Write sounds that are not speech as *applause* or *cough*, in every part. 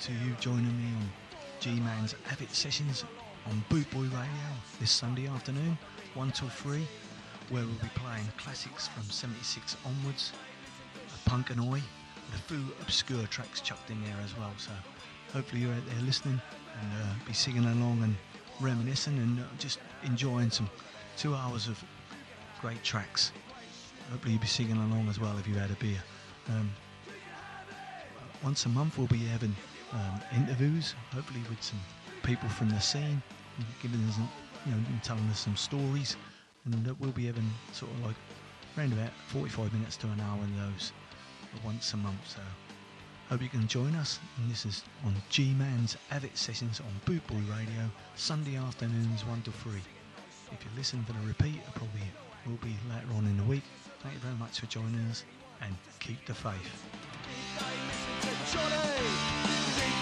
to you joining me on G-Man's Avid Sessions on Bootboy Radio this Sunday afternoon, 1 till 3, where we'll be playing classics from 76 onwards, punk and oi, with a few obscure tracks chucked in there as well. So hopefully you're out there listening and uh, be singing along and reminiscing and uh, just enjoying some two hours of great tracks. Hopefully you'll be singing along as well if you had a beer. Um, once a month we'll be having um, interviews, hopefully with some people from the scene, giving us, you know, telling us some stories, and we'll be having sort of like around about 45 minutes to an hour of those once a month. So hope you can join us. And this is on G-Man's Avid Sessions on Bootboy Radio, Sunday afternoons 1 to 3. If you listen for the repeat, it probably will be later on in the week. Thank you very much for joining us and keep the faith.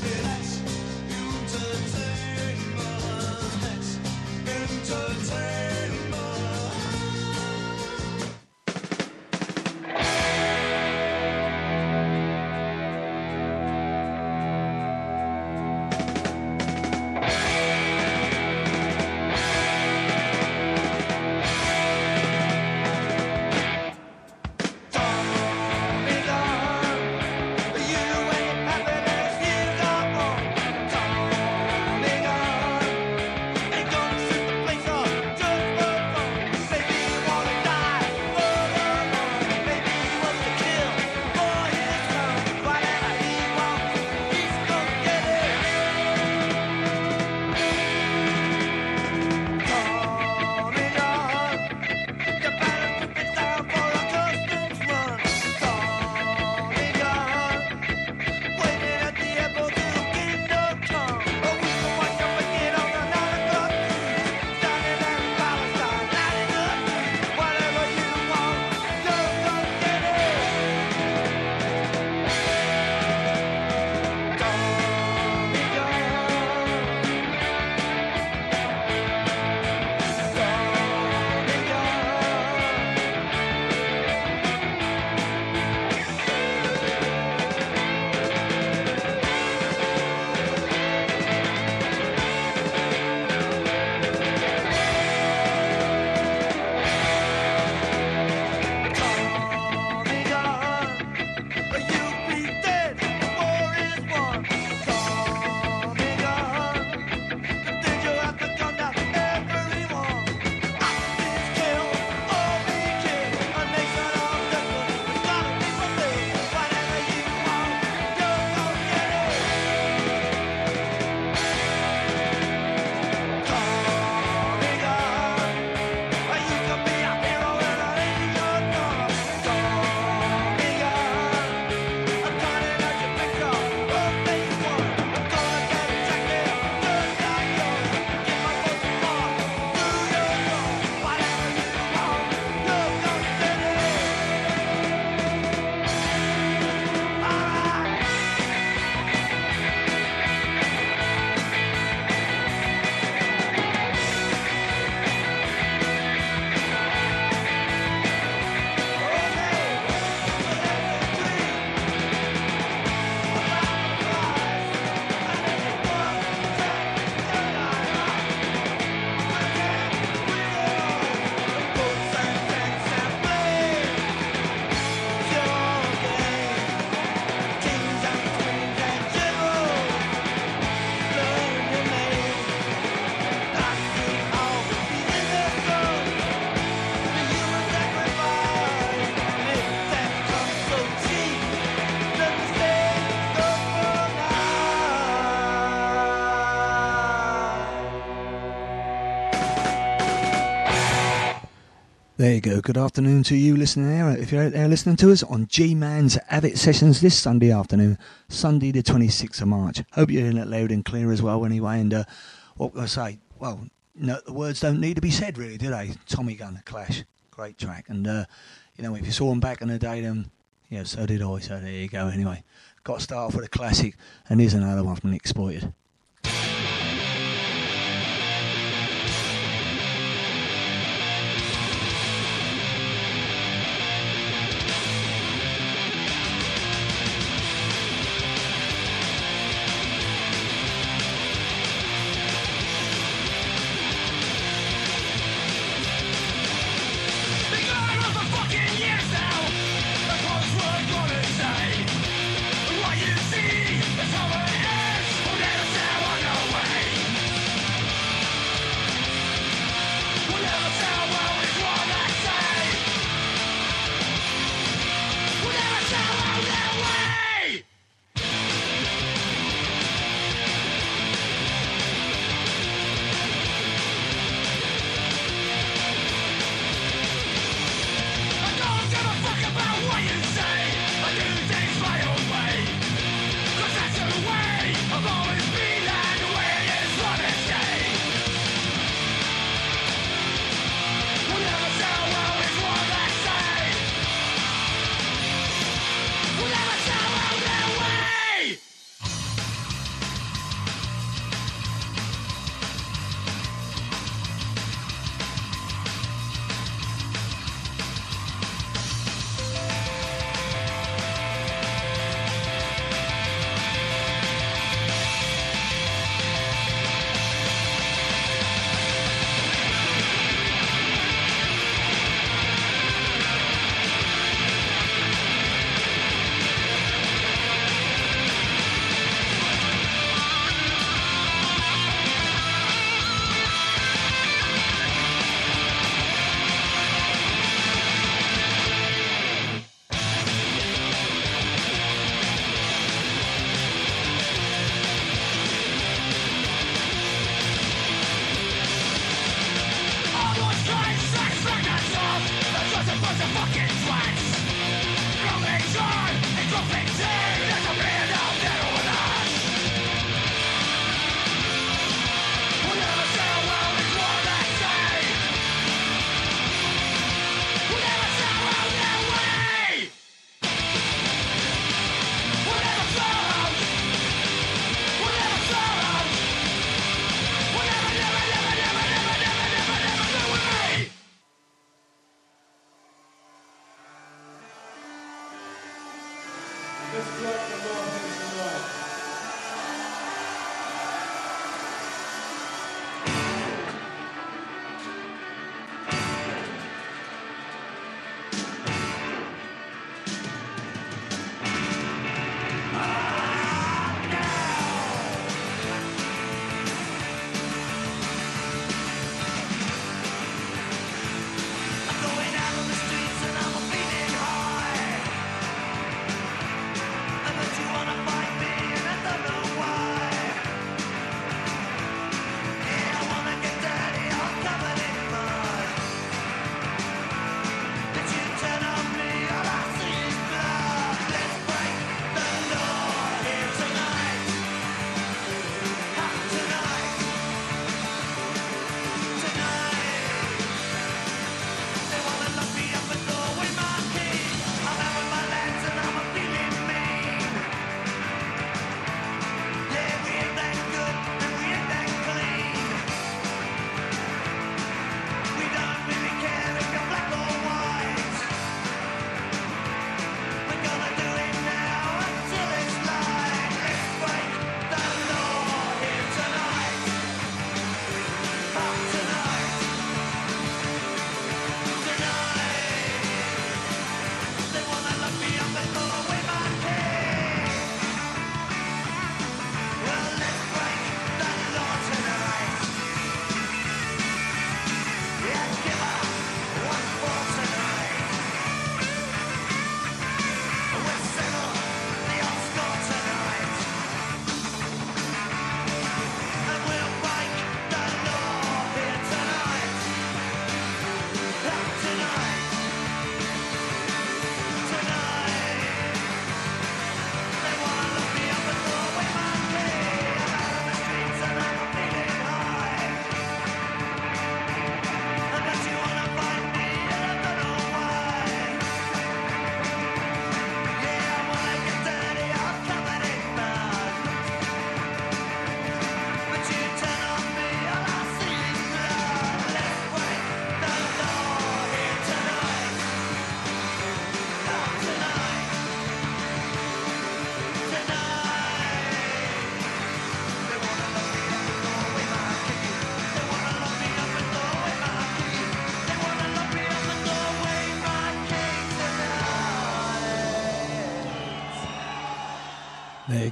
Thanks. There you go. Good afternoon to you listening there. If you're out there listening to us on G Man's Avid Sessions this Sunday afternoon, Sunday the 26th of March. Hope you're in it loud and clear as well anyway. And uh, what can I say? Well, no, the words don't need to be said really, do they? Tommy Gun, Clash. Great track. And, uh, you know, if you saw them back in the day, then, yeah, so did I. So there you go anyway. Got to start off with a classic. And here's another one from Exploited.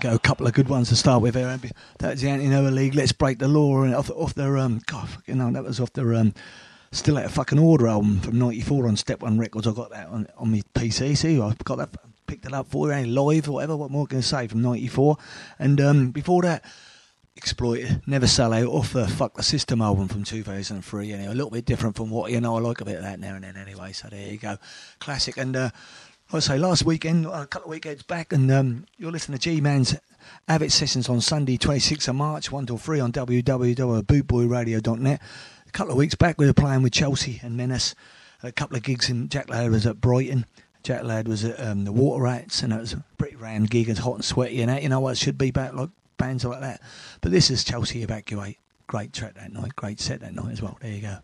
Go. A couple of good ones to start with. There. That was the Anti-Nowhere League. Let's break the law and off, off their um. God, you know that was off their um. Still at a fucking order album from '94 on Step One Records. I got that on on my PC. See, I got that picked it up for you, live or whatever. What more can I say from '94? And um, before that, Exploited, Never Sell Out off the Fuck the System album from 2003. Anyway, a little bit different from what you know. I like a bit of that now and then. Anyway, so there you go, classic. And uh, I say last weekend, a couple of weekends back, and um, you're listening to G Man's Avid Sessions on Sunday, 26th of March, 1 till 3 on www.bootboyradio.net. A couple of weeks back, we were playing with Chelsea and Menace. A couple of gigs, and Jack Ladd was at Brighton. Jack Ladd was at um, the Water Rats, and it was a pretty rammed gig. It's hot and sweaty, and that, you know what, it should be back like bands like that. But this is Chelsea Evacuate. Great track that night, great set that night as well. There you go.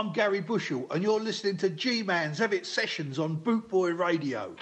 I'm Garry Bushell, and you're listening to G Man's Evit Sessions on Bootboy Radio.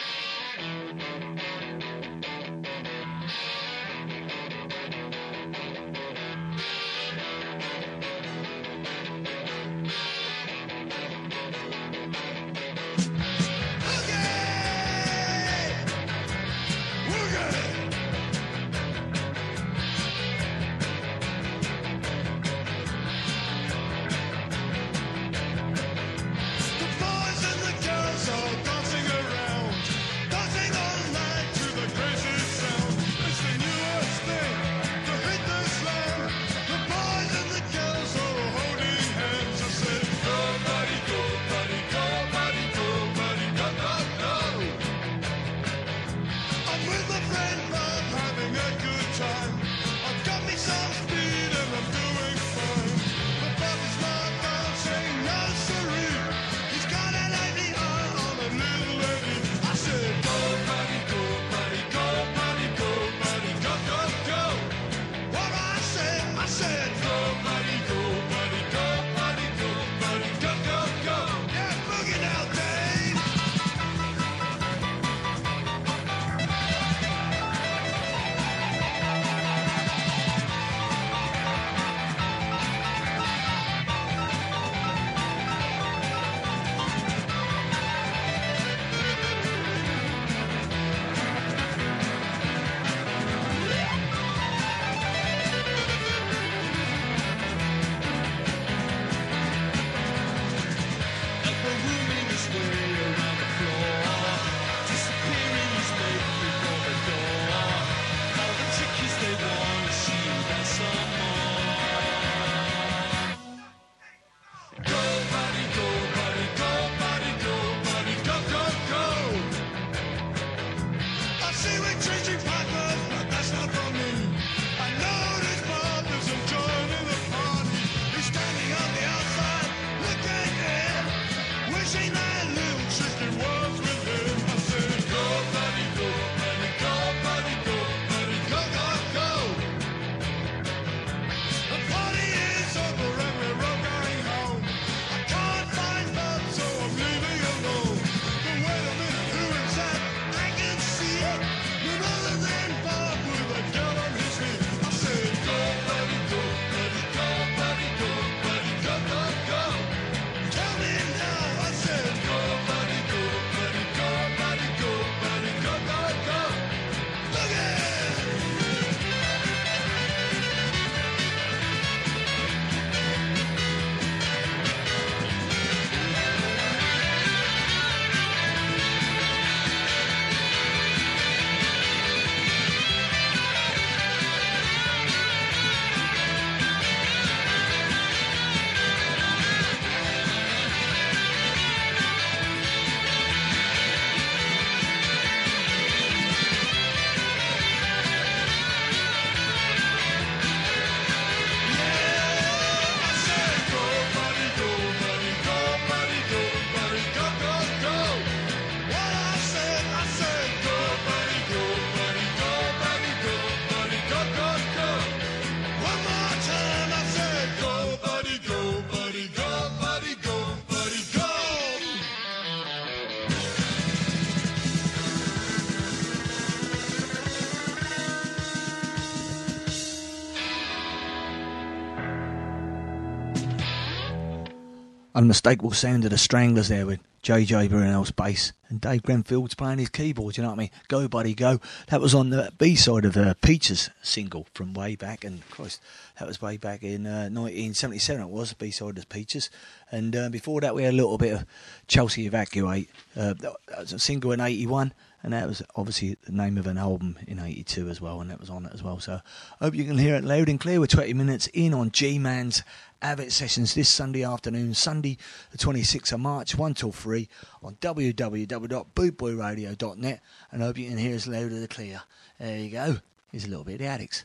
Unmistakable sound of the Stranglers there with JJ Burnel's bass and Dave Greenfield's playing his keyboard. You know what I mean? Go, buddy, go. That was on the B side of the Peaches single from way back, and Christ, that was way back in uh, 1977. It was the B side of Peaches, and uh, before that we had a little bit of Chelsea Evacuate. Uh, that was a single in '81 and that was obviously the name of an album in 82 as well and that was on it as well. So I hope you can hear it loud and clear. We're 20 minutes in on G-Man's Avid Sessions this Sunday afternoon Sunday the 26th of March 1 till 3 on www.bootboyradio.net and I hope you can hear us loud and clear. There you go. Here's a little bit of the Addicts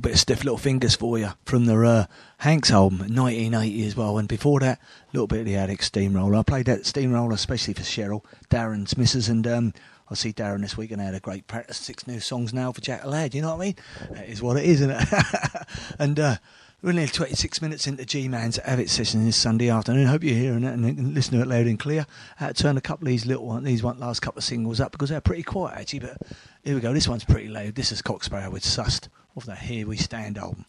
little bit of stiff little fingers for you from the uh, Hanx album, 1980 as well. And before that, a little bit of the Addict Steamroller. I played that Steamroller especially for Cheryl, Darren's missus, and um, I see Darren this week and I had a great practice. Six new songs now for Jack Lad, you know what I mean? That is what it is, isn't it? *laughs* and uh, we're nearly 26 minutes into G Man's Avid session this Sunday afternoon. Hope you're hearing it and listening to it loud and clear. I had to turn a couple of these little these one last couple of singles up because they're pretty quiet actually. But here we go. This one's pretty loud. This is Cock Sparrer with Sust off the Here We Stand album.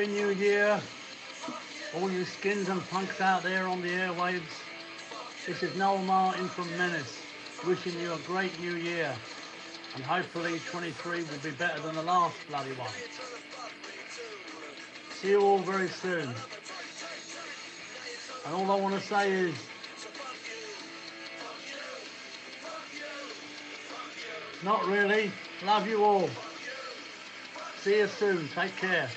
Happy New Year, all you skins and punks out there on the airwaves. This is Noel Martin from Menace, wishing you a great new year. And hopefully 23 will be better than the last bloody one. See you all very soon. And all I want to say is, not really. Love you all. See you soon. Take care.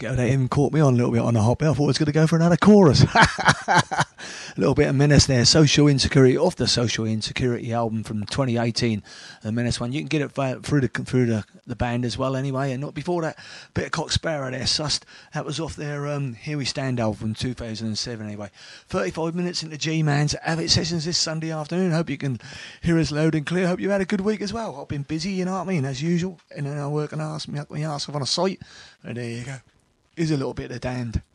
Go. They even caught me on a little bit on the hop. I thought I was going to go for another chorus. *laughs* a little bit of Menace there. Social Insecurity off the Social Insecurity album from 2018. The Menace one. You can get it through the through the, the band as well anyway. And not before that, bit of Cock Sparrer there. Sussed. That was off their um, Here We Stand album 2007 anyway. 35 minutes into G-Man's Avid Sessions this Sunday afternoon. Hope you can hear us loud and clear. Hope you had a good week as well. I've been busy, you know what I mean, as usual. And then I work and ask me up ass off on a site. And there you go. Here's a little bit of Damned. She's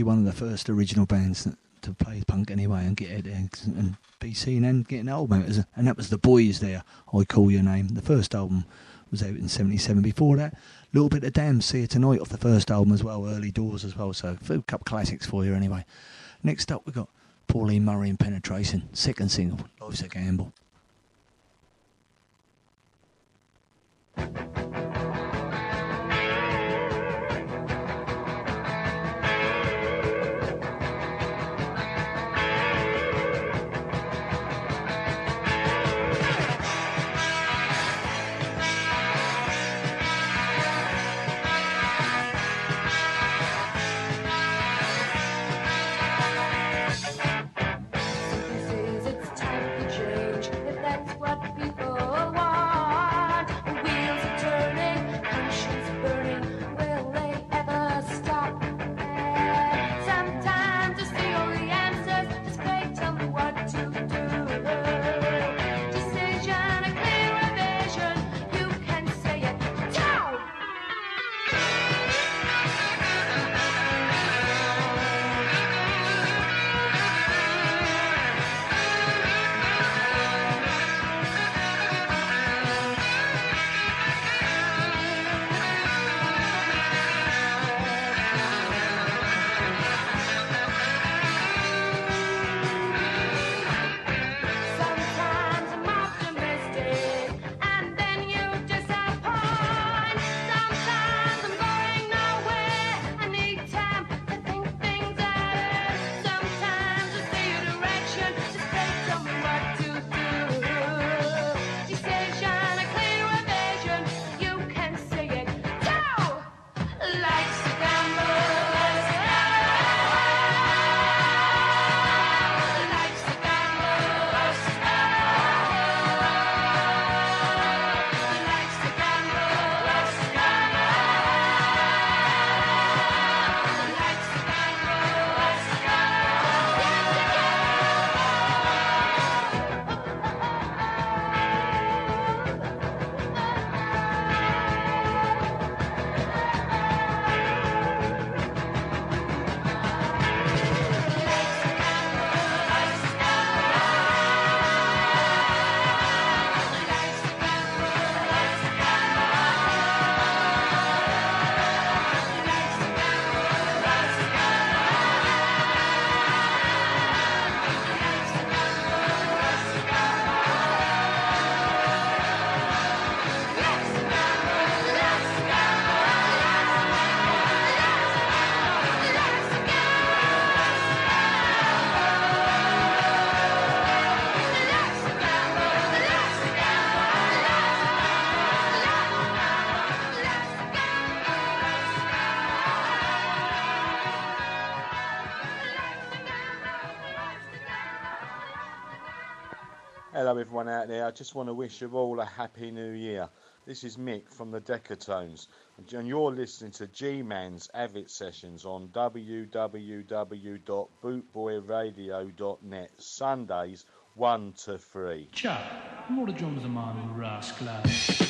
probably one of the first original bands that, to play punk anyway and get there and, be seen and get an album out. And that was The Boys there, I Call Your Name. The first album was out in 77. Before that, a little bit of Damned See It Tonight off the first album as well, Early Doors as well. So a couple classics for you anyway. Next up, we've got Pauline Murray and Penetration, second single, Life's a Gamble. Everyone out there. I just want to wish you all a happy new year. This is Mick from the Decatones, and you're listening to G Man's Avid Sessions on www.bootboyradio.net, Sundays 1 to 3. Ciao, more drums of mine, rascal. Eh?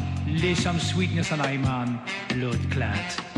Lay some sweetness on I man, blood clot.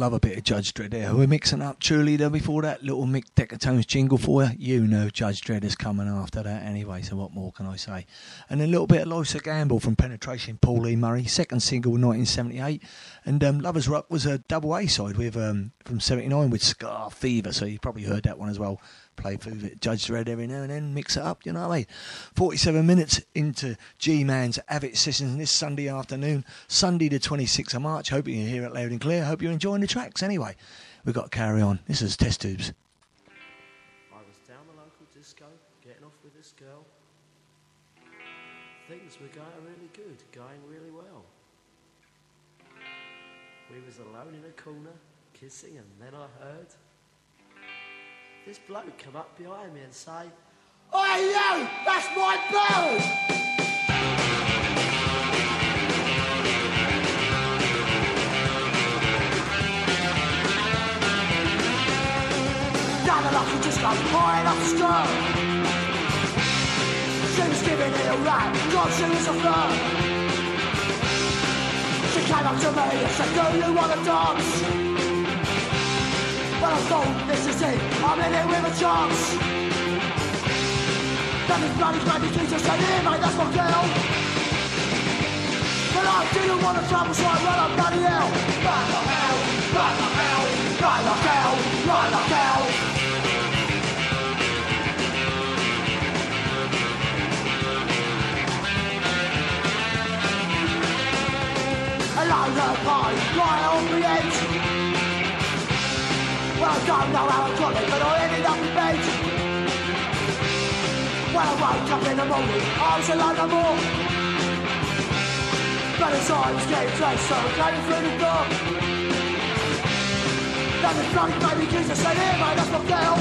Love a bit of Judge Dread there. We're mixing up cheerleader before that little Mick Decatones jingle for you. You know Judge Dread is coming after that anyway, so what more can I say? And a little bit of Life's a Gamble from Penetration, Paul E. Murray, second single 1978. And um, Lovers Rock was a double A side with um, from 79 with Scar Fever, so you probably heard that one as well. Play for Judge Dread every now and then, mix it up, you know what I mean? 47 minutes into G Man's Avid Sessions this Sunday afternoon, Sunday the 26th of March. Hope you can hear it loud and clear. Hope you're enjoying the tracks anyway. We've got to carry on. This is Test Tubes. I was down the local disco, getting off with this girl. Things were going really good, going really well. We was alone in a corner, kissing, and then I heard this bloke come up behind me and say, Hey you, that's my bird! Down the local disco, pouring off the straw. She was giving it a rap, God, she was a flirt. She came up to me and said, do you want to dance? Well, I thought, this is it, I'm in it with a chance. Then his bloody baby Jesus said, here mate, that's my girl. But I didn't want to trouble, so I ran up bloody hell. Run like hell, run like hell, run like hell, run like hell. Allow her pie, right on the edge. Well, know how I got it, but I ended up in bed. When I woke up in the morning, I was alone no more. But as I was getting dressed, so I came through the door. Then the bloody baby Jesus said, here mate, that's my girl.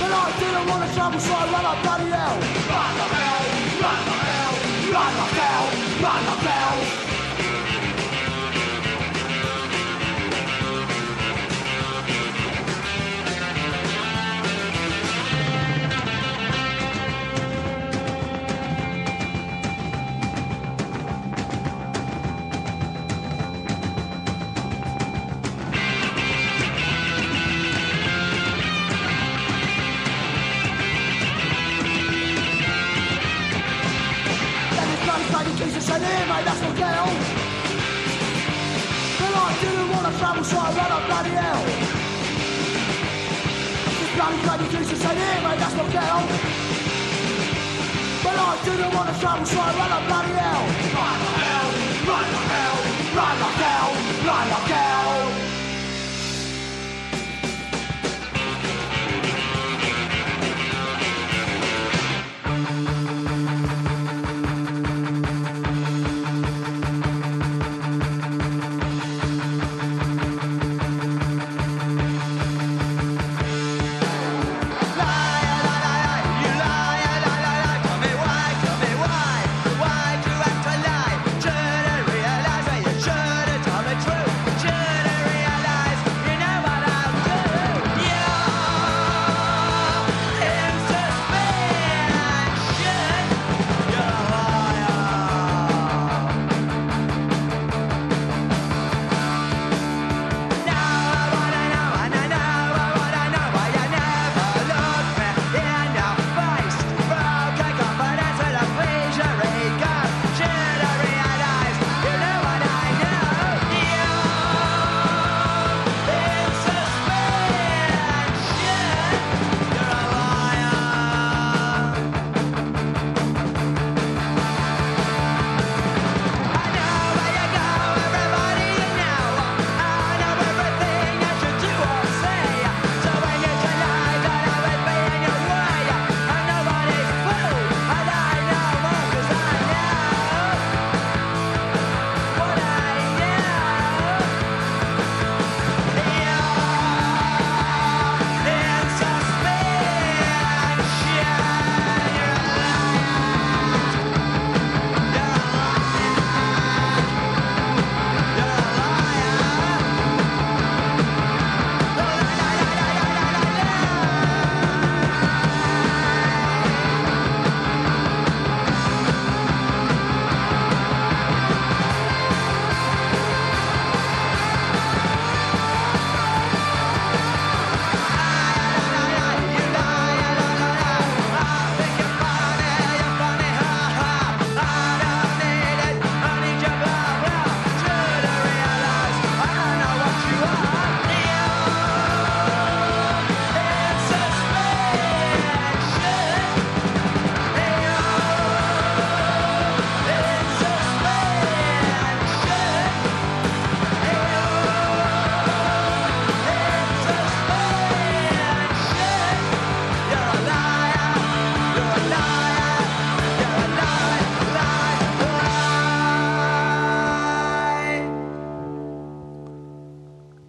But I didn't want to trouble, so I ran up bloody hell. Run like hell, run like hell, run like hell, run like hell. Mate, that's my girl. But I didn't want to travel, so I ran up bloody hell. This bloody baby Jesus said, here mate, that's my girl. But I didn't want to travel, so I ran like bloody hell. Run like hell, run like hell, run like hell, run like hell.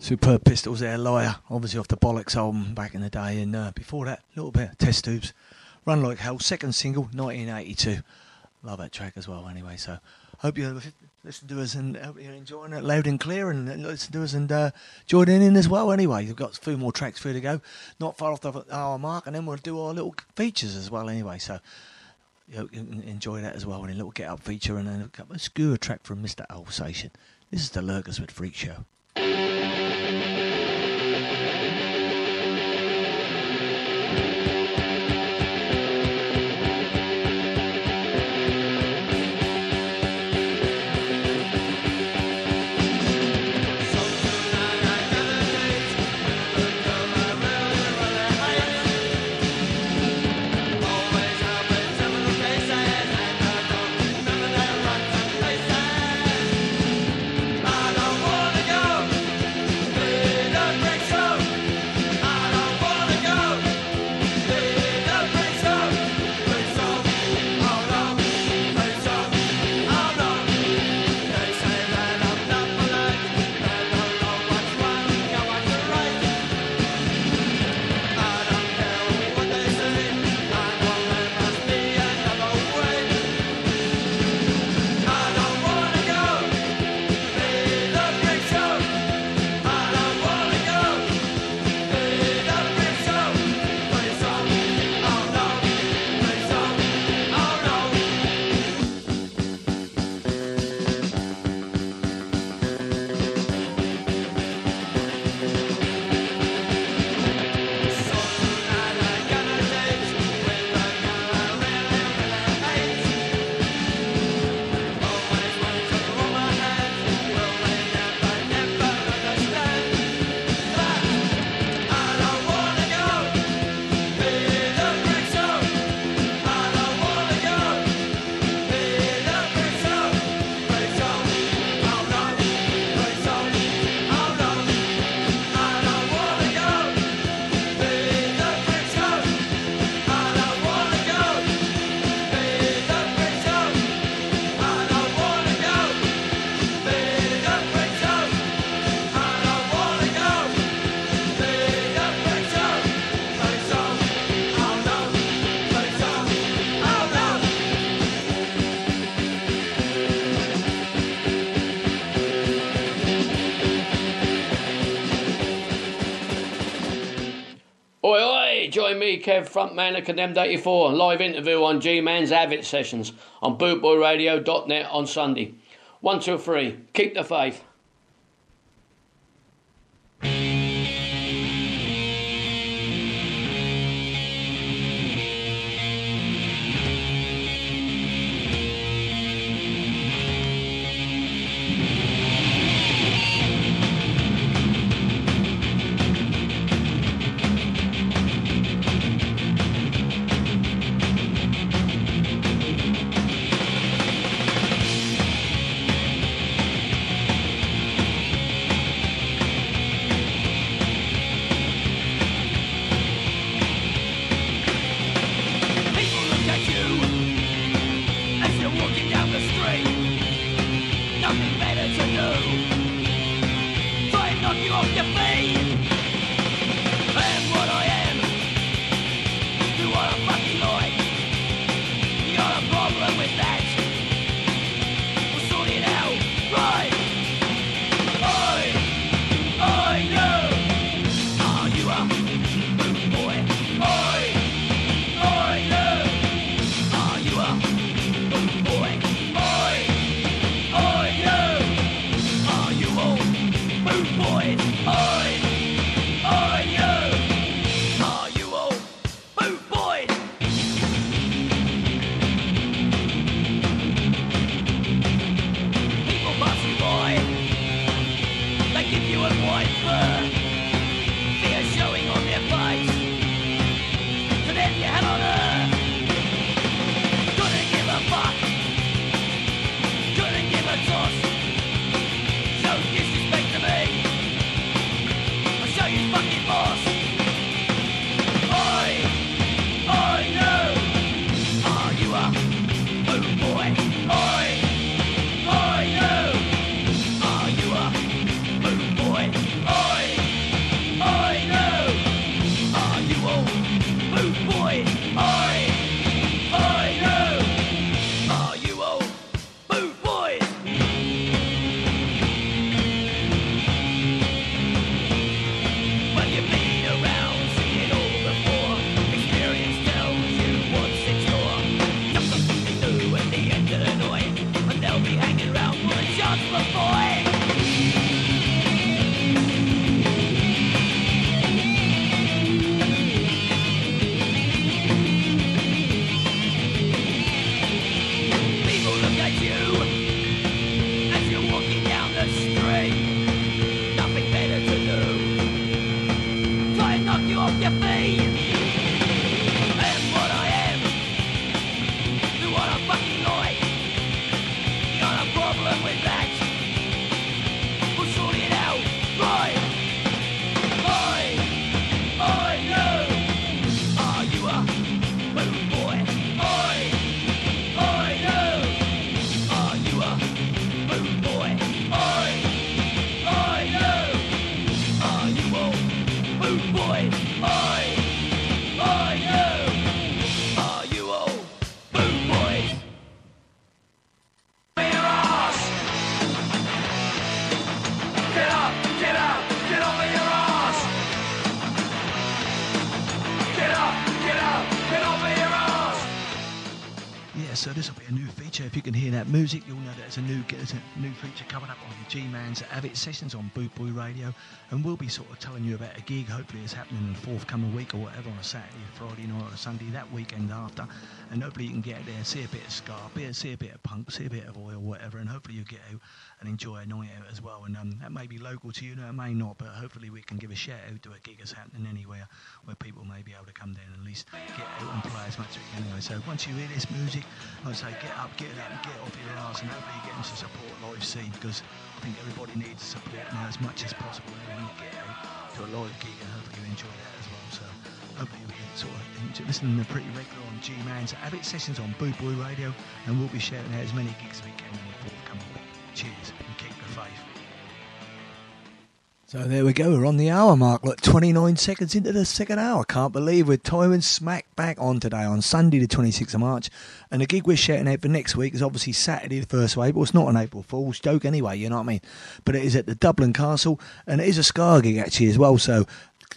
Superb Pistols there, Liar, obviously off the Bollocks album back in the day, and uh, before that, a little bit of Test Tubes, Run Like Hell, second single, 1982. Love that track as well, anyway. So, hope you listen to us and hope you're enjoying it loud and clear, and listen to us and uh, join in as well. Anyway, we've got a few more tracks for you to go, not far off the hour mark, and then we'll do our little features as well. Anyway, so you know, enjoy that as well, and a little get up feature, and then a skewer track from Mr. Alsatian. This is the Lurkers with Freak Show. Kev, frontman of Condemned 84, live interview on G Man's Avid Sessions on bootboyradio.net on Sunday. One, two, three. Keep the faith. Boot boys? Oh. There's a new there's a new feature coming up on G Man's Avid Sessions on Boot Boy Radio, and we'll be sort of telling you about a gig. Hopefully, it's happening in the forthcoming week or whatever on a Saturday, Friday night, or a Sunday that weekend after, and hopefully you can get there, see a bit of ska, see a bit of punk, see a bit of Oi, whatever, and hopefully you get out and enjoy a night out as well. And um, that may be local to you, no, it may not, but hopefully we can give a shout out to a gig that's happening anywhere where people may be able to come down and at least get out and play as much as we can anyway. So once you hear this music, I'd say get up, get up, and get off your arse, and hopefully you're getting to support live scene because I think everybody needs support now as much as possible. Everyone get out to a live gig and hopefully you enjoy that as well. So hopefully we can sort of listen to pretty regular on G Man's Abbott Sessions on Boot Boy Radio, and we'll be shouting out as many gigs as we Cheers and keep the faith. So there we go. We're on the hour mark. Look, 29 seconds into the second hour. Can't believe we're timing smack back on today on Sunday, the 26th of March. And the gig we're shouting out for next week is obviously Saturday, the 1st of April. It's not an April Fool's joke anyway, you know what I mean? But it is at the Dublin Castle, and it is a Ska gig actually as well. So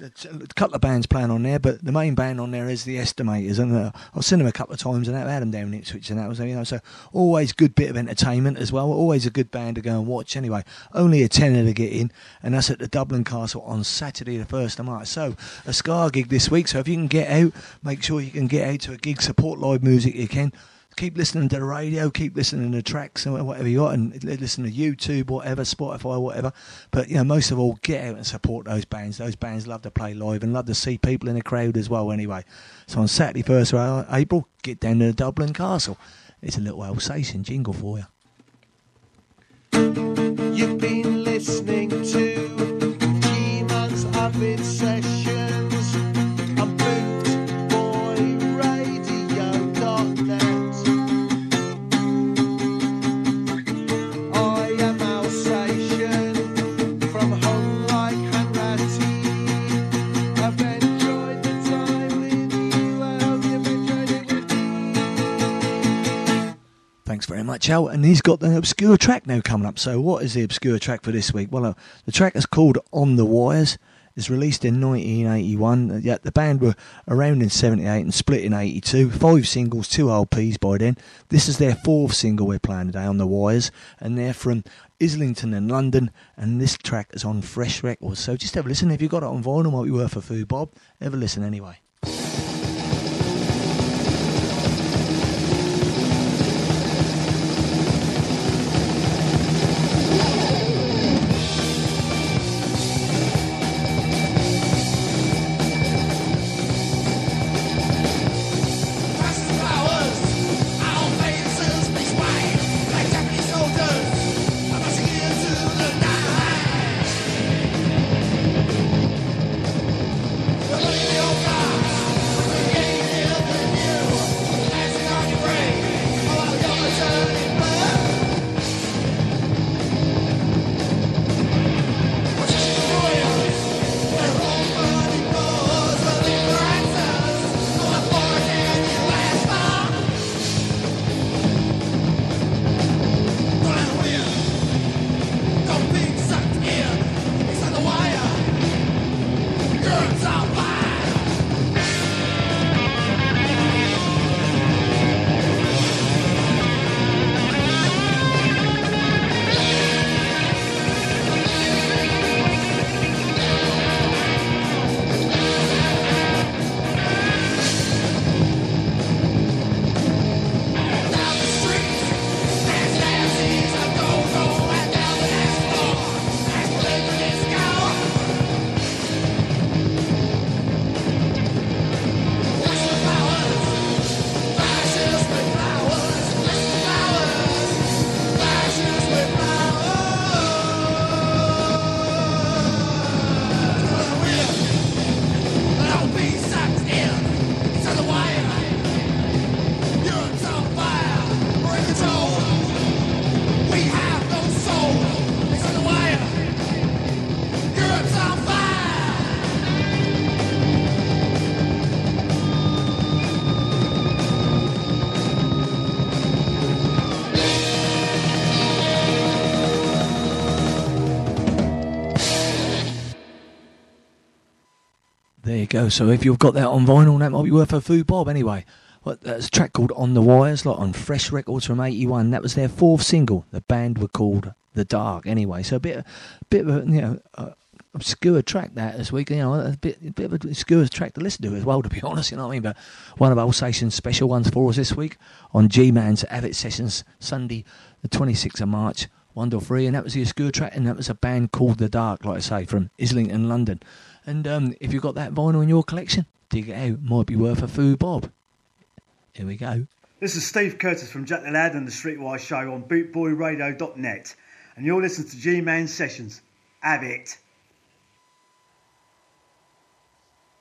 a couple of bands playing on there, but the main band on there is the Estimators, and uh, I've seen them a couple of times, and I've had them down in Ipswich, and that was you know so always good bit of entertainment as well. Always a good band to go and watch. Anyway, only a tenner to get in, and that's at the Dublin Castle on Saturday the first of March. So a Ska gig this week. So if you can get out, make sure you can get out to a gig, support live music you can keep listening to the radio, keep listening to tracks and whatever you got, and listen to YouTube, whatever, Spotify, whatever. But you know, most of all, get out and support those bands. Those bands love to play live and love to see people in the crowd as well. Anyway, so on Saturday, first of April, get down to Dublin Castle. It's a little Alsatian jingle for you. Much, Al. And he's got the obscure track now coming up. So, what is the obscure track for this week? Well, uh, the track is called On the Wires. It's released in 1981. Uh, Yeah, the band were around in 78 and split in 82. Five singles, two LPs by then. This is their fourth single we're playing today, On the Wires. And they're from Islington and London. And this track is on Fresh Records. So, just have a listen. If you've got it on vinyl, might be worth a few bob. Have a listen anyway. You go. So if you've got that on vinyl, that might be worth a few bob anyway. Well, that's a track called On the Wires, like on Fresh Records from '81. That was their fourth single. The band were called The Dark. Anyway, so a bit, a bit of a, you know, uh, obscure track that this week. You know, a bit, a bit of an obscure track to listen to as well. To be *laughs* honest, you know what I mean. But one of Alsatian's special ones for us this week on G-Man's Av It Sessions, Sunday, the 26th of March. One till three, and that was the obscure track, and that was a band called The Dark, like I say, from Islington, London. And um, if you've got that vinyl in your collection, dig it out. Might be worth a few bob. Here we go. This is Steve Curtis from Jack the Lad and the Streetwise Show on bootboyradio.net. And you're listening to G Man Sessions. Have it.